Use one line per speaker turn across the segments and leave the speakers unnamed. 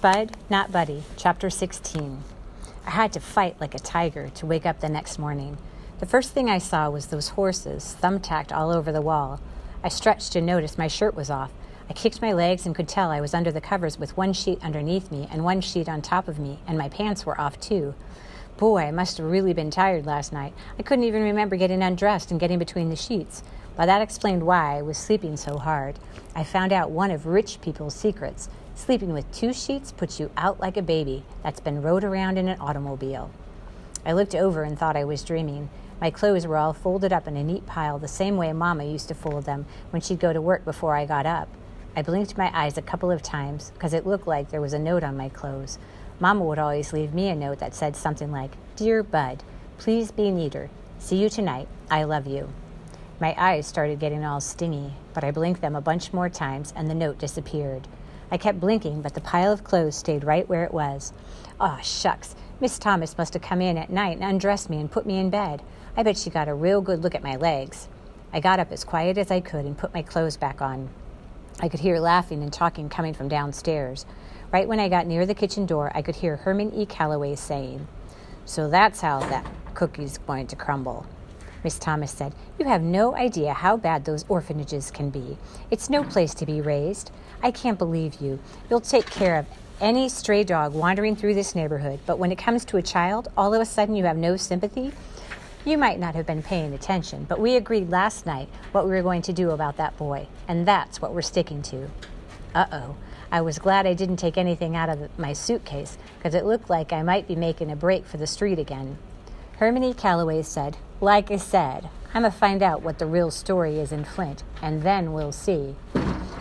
Bud, Not Buddy, Chapter 16. I had to fight like a tiger to wake up the next morning. The first thing I saw was those horses, thumbtacked all over the wall. I stretched and noticed my shirt was off. I kicked my legs and could tell I was under the covers with one sheet underneath me and one sheet on top of me, and my pants were off too. Boy, I must have really been tired last night. I couldn't even remember getting undressed and getting between the sheets. But that explained why I was sleeping so hard. I found out one of rich people's secrets. Sleeping with two sheets puts you out like a baby that's been rode around in an automobile. I looked over and thought I was dreaming. My clothes were all folded up in a neat pile, the same way Mama used to fold them when she'd go to work before I got up. I blinked my eyes a couple of times because it looked like there was a note on my clothes. Mama would always leave me a note that said something like, Dear Bud, please be neater. See you tonight. I love you. My eyes started getting all stingy, but I blinked them a bunch more times and the note disappeared. I kept blinking, but the pile of clothes stayed right where it was. Aw, oh, shucks. Miss Thomas must have come in at night and undressed me and put me in bed. I bet she got a real good look at my legs. I got up as quiet as I could and put my clothes back on. I could hear laughing and talking coming from downstairs. Right when I got near the kitchen door, I could hear Herman E. Calloway saying, So that's how that cookie's going to crumble. Miss Thomas said, You have no idea how bad those orphanages can be. It's no place to be raised. I can't believe you. You'll take care of any stray dog wandering through this neighborhood, but when it comes to a child, all of a sudden you have no sympathy? You might not have been paying attention, but we agreed last night what we were going to do about that boy, and that's what we're sticking to. Uh oh. I was glad I didn't take anything out of my suitcase because it looked like I might be making a break for the street again. Hermione Calloway said, Like I said, I'm going to find out what the real story is in Flint, and then we'll see.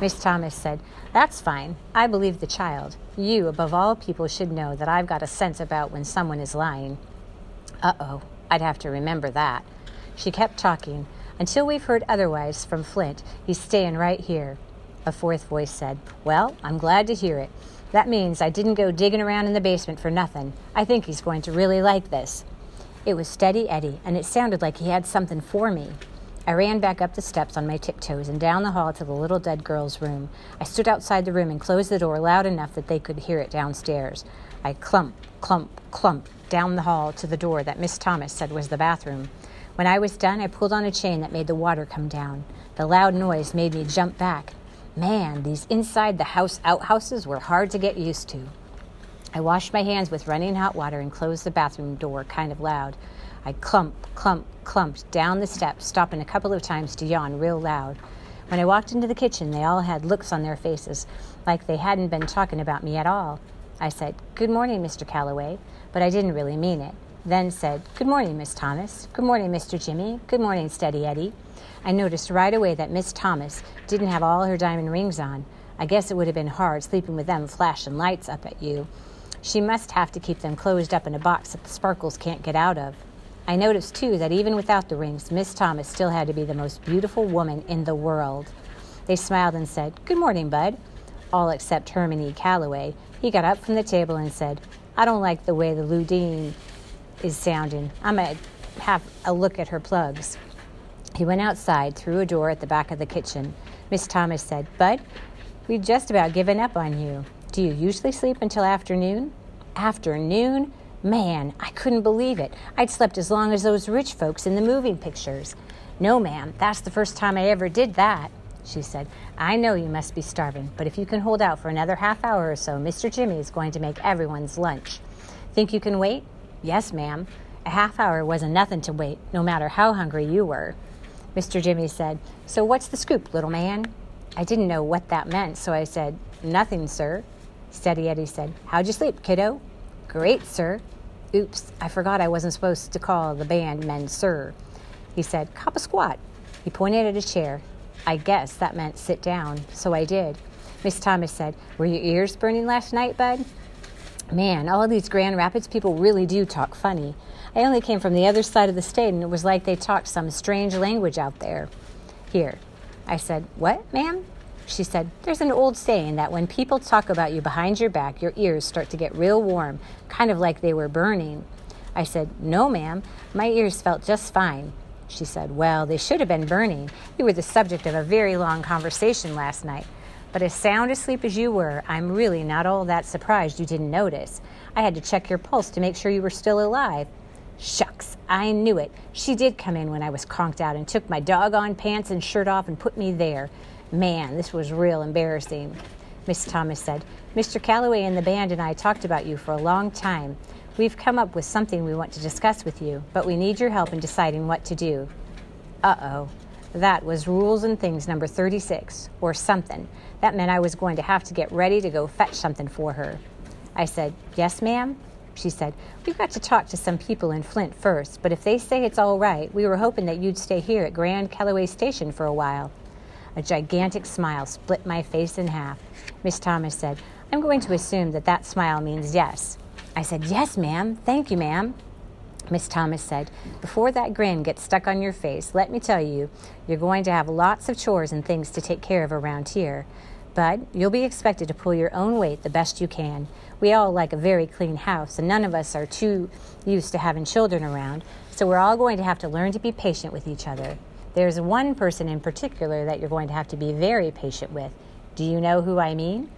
Miss Thomas said, That's fine. I believe the child. You, above all people, should know that I've got a sense about when someone is lying. Uh oh, I'd have to remember that. She kept talking. Until we've heard otherwise from Flint, he's staying right here. A fourth voice said, Well, I'm glad to hear it. That means I didn't go digging around in the basement for nothing. I think he's going to really like this. It was Steady Eddie, and it sounded like he had something for me. I ran back up the steps on my tiptoes and down the hall to the little dead girl's room. I stood outside the room and closed the door loud enough that they could hear it downstairs. I clump, clump, clump down the hall to the door that Miss Thomas said was the bathroom. When I was done, I pulled on a chain that made the water come down. The loud noise made me jump back. Man, these inside the house outhouses were hard to get used to. I washed my hands with running hot water and closed the bathroom door kind of loud. I clump, clump, clumped down the steps, stopping a couple of times to yawn real loud. When I walked into the kitchen, they all had looks on their faces like they hadn't been talking about me at all. I said, Good morning, Mr. Calloway, but I didn't really mean it. Then said, Good morning, Miss Thomas. Good morning, Mr. Jimmy. Good morning, Steady Eddie. I noticed right away that Miss Thomas didn't have all her diamond rings on. I guess it would have been hard sleeping with them flashing lights up at you. She must have to keep them closed up in a box that the sparkles can't get out of. I noticed, too, that even without the rings, Miss Thomas still had to be the most beautiful woman in the world. They smiled and said, Good morning, Bud. All except Herman E. Calloway. He got up from the table and said, I don't like the way the Ludine is sounding. I'm going to have a look at her plugs. He went outside, through a door at the back of the kitchen. Miss Thomas said, Bud, we've just about given up on you. Do you usually sleep until afternoon? Afternoon? Man, I couldn't believe it. I'd slept as long as those rich folks in the moving pictures. No, ma'am, that's the first time I ever did that, she said. I know you must be starving, but if you can hold out for another half hour or so, Mr. Jimmy is going to make everyone's lunch. Think you can wait? Yes, ma'am. A half hour wasn't nothing to wait, no matter how hungry you were. Mr. Jimmy said, So what's the scoop, little man? I didn't know what that meant, so I said, Nothing, sir. Steady Eddie said, How'd you sleep, kiddo? Great, sir. Oops, I forgot I wasn't supposed to call the band men sir. He said, Cop a squat. He pointed at a chair. I guess that meant sit down, so I did. Miss Thomas said, Were your ears burning last night, bud? Man, all these Grand Rapids people really do talk funny. I only came from the other side of the state, and it was like they talked some strange language out there. Here. I said, What, ma'am? She said, There's an old saying that when people talk about you behind your back, your ears start to get real warm, kind of like they were burning. I said, No, ma'am. My ears felt just fine. She said, Well, they should have been burning. You were the subject of a very long conversation last night. But as sound asleep as you were, I'm really not all that surprised you didn't notice. I had to check your pulse to make sure you were still alive. Shucks, I knew it. She did come in when I was conked out and took my doggone pants and shirt off and put me there. Man, this was real embarrassing. Miss Thomas said, Mr. Calloway and the band and I talked about you for a long time. We've come up with something we want to discuss with you, but we need your help in deciding what to do. Uh oh. That was Rules and Things number 36, or something. That meant I was going to have to get ready to go fetch something for her. I said, Yes, ma'am? She said, We've got to talk to some people in Flint first, but if they say it's all right, we were hoping that you'd stay here at Grand Calloway Station for a while. A gigantic smile split my face in half. Miss Thomas said, I'm going to assume that that smile means yes. I said, Yes, ma'am. Thank you, ma'am. Miss Thomas said, Before that grin gets stuck on your face, let me tell you, you're going to have lots of chores and things to take care of around here. But you'll be expected to pull your own weight the best you can. We all like a very clean house, and none of us are too used to having children around, so we're all going to have to learn to be patient with each other. There's one person in particular that you're going to have to be very patient with. Do you know who I mean?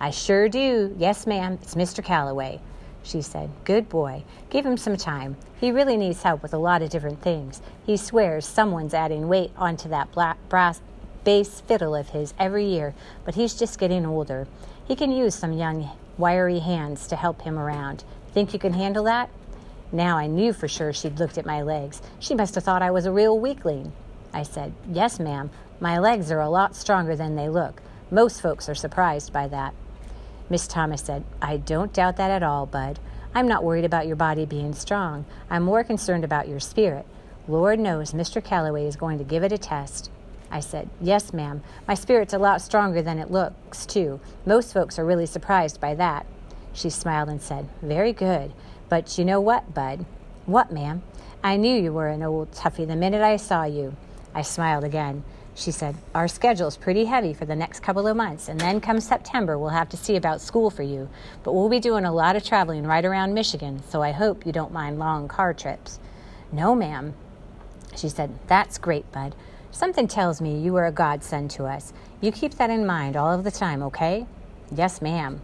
I sure do. Yes, ma'am. It's Mr. Calloway she said. Good boy. Give him some time. He really needs help with a lot of different things. He swears someone's adding weight onto that black brass bass fiddle of his every year, but he's just getting older. He can use some young, wiry hands to help him around. Think you can handle that? Now I knew for sure she'd looked at my legs. She must have thought I was a real weakling. I said, Yes, ma'am. My legs are a lot stronger than they look. Most folks are surprised by that. Miss Thomas said, I don't doubt that at all, Bud. I'm not worried about your body being strong. I'm more concerned about your spirit. Lord knows Mr. Calloway is going to give it a test. I said, Yes, ma'am. My spirit's a lot stronger than it looks, too. Most folks are really surprised by that. She smiled and said, Very good. But you know what, Bud? What, ma'am? I knew you were an old toughie the minute I saw you. I smiled again. She said, Our schedule's pretty heavy for the next couple of months, and then come September, we'll have to see about school for you. But we'll be doing a lot of traveling right around Michigan, so I hope you don't mind long car trips. No, ma'am. She said, That's great, Bud. Something tells me you are a godsend to us. You keep that in mind all of the time, okay? Yes, ma'am.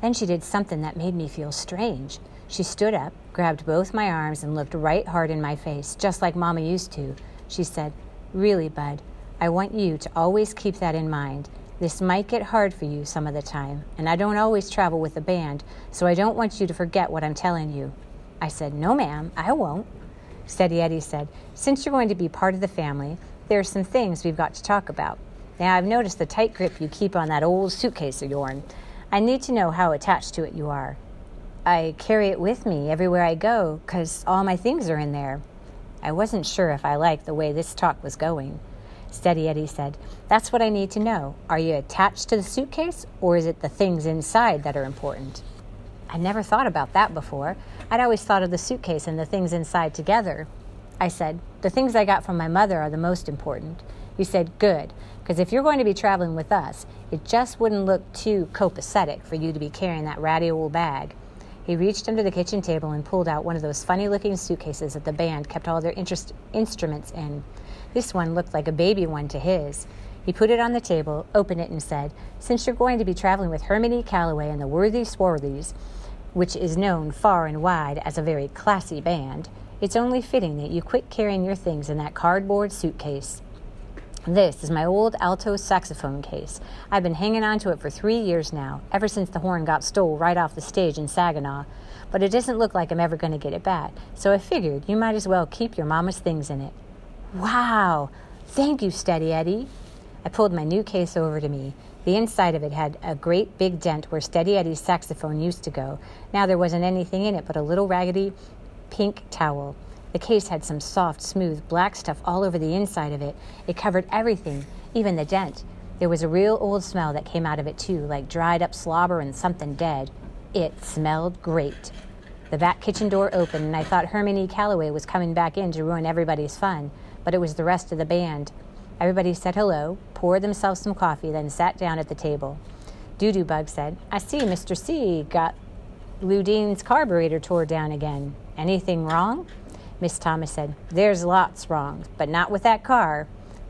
Then she did something that made me feel strange. She stood up, grabbed both my arms, and looked right hard in my face, just like Mama used to. She said, Really, Bud, I want you to always keep that in mind. This might get hard for you some of the time, and I don't always travel with the band, so I don't want you to forget what I'm telling you. I said, No, ma'am, I won't. Steady Eddie said, Since you're going to be part of the family, there are some things we've got to talk about. Now, I've noticed the tight grip you keep on that old suitcase of yourn. I need to know how attached to it you are. I carry it with me everywhere I go because all my things are in there. I wasn't sure if I liked the way this talk was going. Steady Eddie said, That's what I need to know. Are you attached to the suitcase, or is it the things inside that are important? I never thought about that before. I'd always thought of the suitcase and the things inside together. I said, The things I got from my mother are the most important. He said, Good, because if you're going to be traveling with us, it just wouldn't look too copacetic for you to be carrying that ratty old bag. He reached under the kitchen table and pulled out one of those funny looking suitcases that the band kept all their interest- instruments in. This one looked like a baby one to his. He put it on the table, opened it, and said, Since you're going to be traveling with Herman E. Calloway and the Worthy Swarthys, which is known far and wide as a very classy band, it's only fitting that you quit carrying your things in that cardboard suitcase. This is my old alto saxophone case. I've been hanging on to it for three years now, ever since the horn got stole right off the stage in Saginaw. But it doesn't look like I'm ever going to get it back, so I figured you might as well keep your mama's things in it. Wow! Thank you, Steady Eddie. I pulled my new case over to me. The inside of it had a great big dent where Steady Eddie's saxophone used to go. Now there wasn't anything in it but a little raggedy pink towel. The case had some soft, smooth black stuff all over the inside of it. It covered everything, even the dent. There was a real old smell that came out of it, too, like dried up slobber and something dead. It smelled great. The back kitchen door opened, and I thought Herman E. Calloway was coming back in to ruin everybody's fun but it was the rest of the band. Everybody said hello, poured themselves some coffee, then sat down at the table. Doodoo Bug said, I see Mr. C got Lou Dean's carburetor tore down again. Anything wrong? Miss Thomas said, There's lots wrong, but not with that car.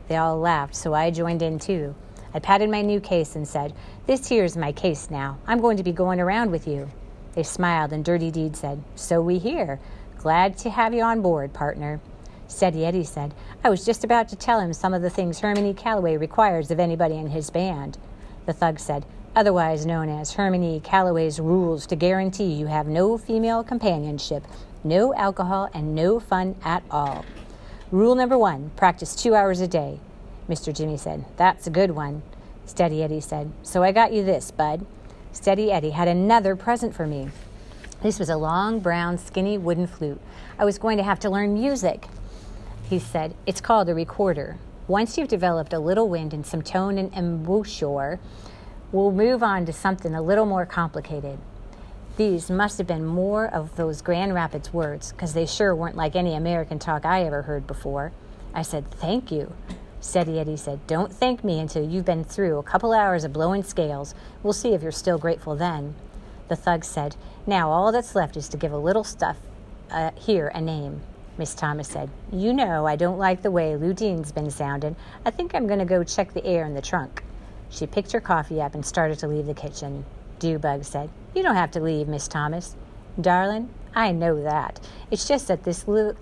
They all laughed, so I joined in too. I patted my new case and said, This here's my case now. I'm going to be going around with you. They smiled, and Dirty Deed said, So we hear. Glad to have you on board, partner. Steady Eddie said, I was just about to tell him some of the things Herman E. Calloway requires of anybody in his band. The thug said, otherwise known as Herman E. Calloway's rules to guarantee you have no female companionship, no alcohol, and no fun at all. Rule number one practice two hours a day. Mr. Jimmy said, That's a good one. Steady Eddie said, So I got you this, bud. Steady Eddie had another present for me. This was a long, brown, skinny wooden flute. I was going to have to learn music. He said, It's called a recorder. Once you've developed a little wind and some tone and embouchure, we'll move on to something a little more complicated. These must have been more of those Grand Rapids words, because they sure weren't like any American talk I ever heard before. I said, Thank you. Steady Eddie said, Don't thank me until you've been through a couple hours of blowing scales. We'll see if you're still grateful then. The thug said, Now all that's left is to give a little stuff uh, here a name. Miss Thomas said, You know I don't like the way Ludine's been sounding. I think I'm going to go check the air in the trunk. She picked her coffee up and started to leave the kitchen. Dewbug said, You don't have to leave, Miss Thomas. Darling, I know that. It's just that this little.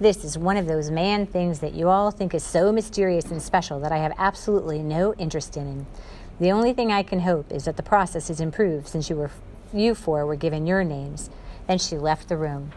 This is one of those man things that you all think is so mysterious and special that I have absolutely no interest in. The only thing I can hope is that the process is improved since you were you four were given your names. Then she left the room.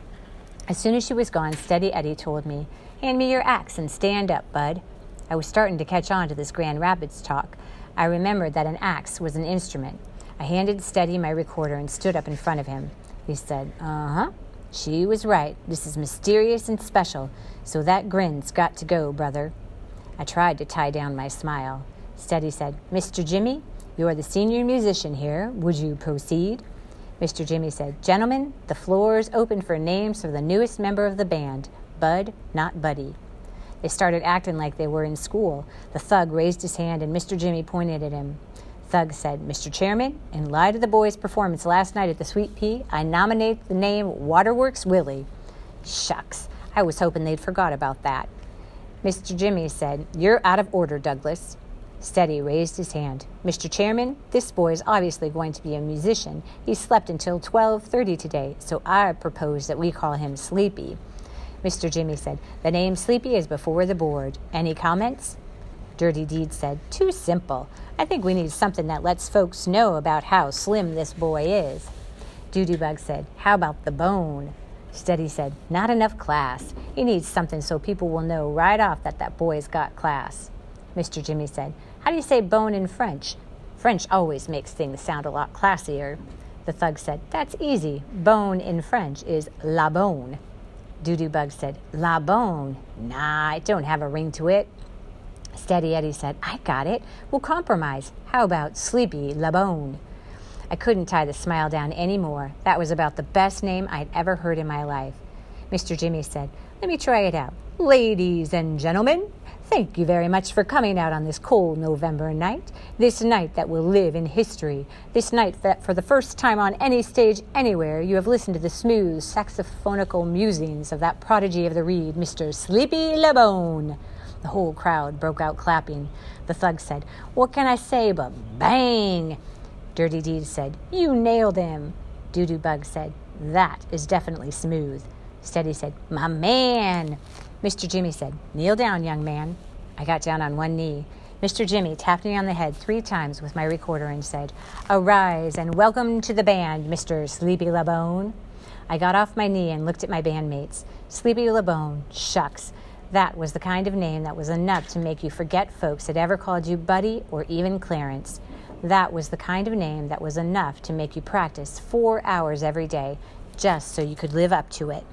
As soon as she was gone, Steady Eddie told me, Hand me your axe and stand up, bud. I was starting to catch on to this Grand Rapids talk. I remembered that an axe was an instrument. I handed Steady my recorder and stood up in front of him. He said, Uh huh. She was right. This is mysterious and special, so that grin's got to go, brother. I tried to tie down my smile. Steady said, Mr. Jimmy, you are the senior musician here. Would you proceed? Mr. Jimmy said, Gentlemen, the floor is open for names for the newest member of the band Bud, not Buddy. They started acting like they were in school. The thug raised his hand and Mr. Jimmy pointed at him. Thug said, Mr. Chairman, in light of the boys' performance last night at the Sweet Pea, I nominate the name Waterworks Willie. Shucks, I was hoping they'd forgot about that. Mr. Jimmy said, You're out of order, Douglas. Steady raised his hand. Mr. Chairman, this boy is obviously going to be a musician. He slept until 12:30 today, so I propose that we call him Sleepy. Mr. Jimmy said, "The name Sleepy is before the board. Any comments?" Dirty Deed said, "Too simple. I think we need something that lets folks know about how slim this boy is. Doodoo Bug said, How about the bone? Steady said, Not enough class. He needs something so people will know right off that that boy's got class. Mr. Jimmy said, How do you say bone in French? French always makes things sound a lot classier. The thug said, That's easy. Bone in French is la bone. Doodoo Bug said, La bone? Nah, it don't have a ring to it. Steady Eddie said, I got it. We'll compromise. How about Sleepy La Bone? I couldn't tie the smile down any more. That was about the best name I'd ever heard in my life. Mr. Jimmy said, Let me try it out. Ladies and gentlemen, thank you very much for coming out on this cold November night. This night that will live in history. This night that, for the first time on any stage anywhere, you have listened to the smooth saxophonical musings of that prodigy of the reed, Mr. Sleepy Labone. The whole crowd broke out clapping. The thug said, What can I say but bang? Dirty Deed said, You nailed him. Doodoo Bug said, That is definitely smooth. Steady said, My man. Mr. Jimmy said, Kneel down, young man. I got down on one knee. Mr. Jimmy tapped me on the head three times with my recorder and said, Arise and welcome to the band, Mr. Sleepy Labone. I got off my knee and looked at my bandmates. Sleepy Labone, shucks. That was the kind of name that was enough to make you forget folks had ever called you Buddy or even Clarence. That was the kind of name that was enough to make you practice four hours every day just so you could live up to it.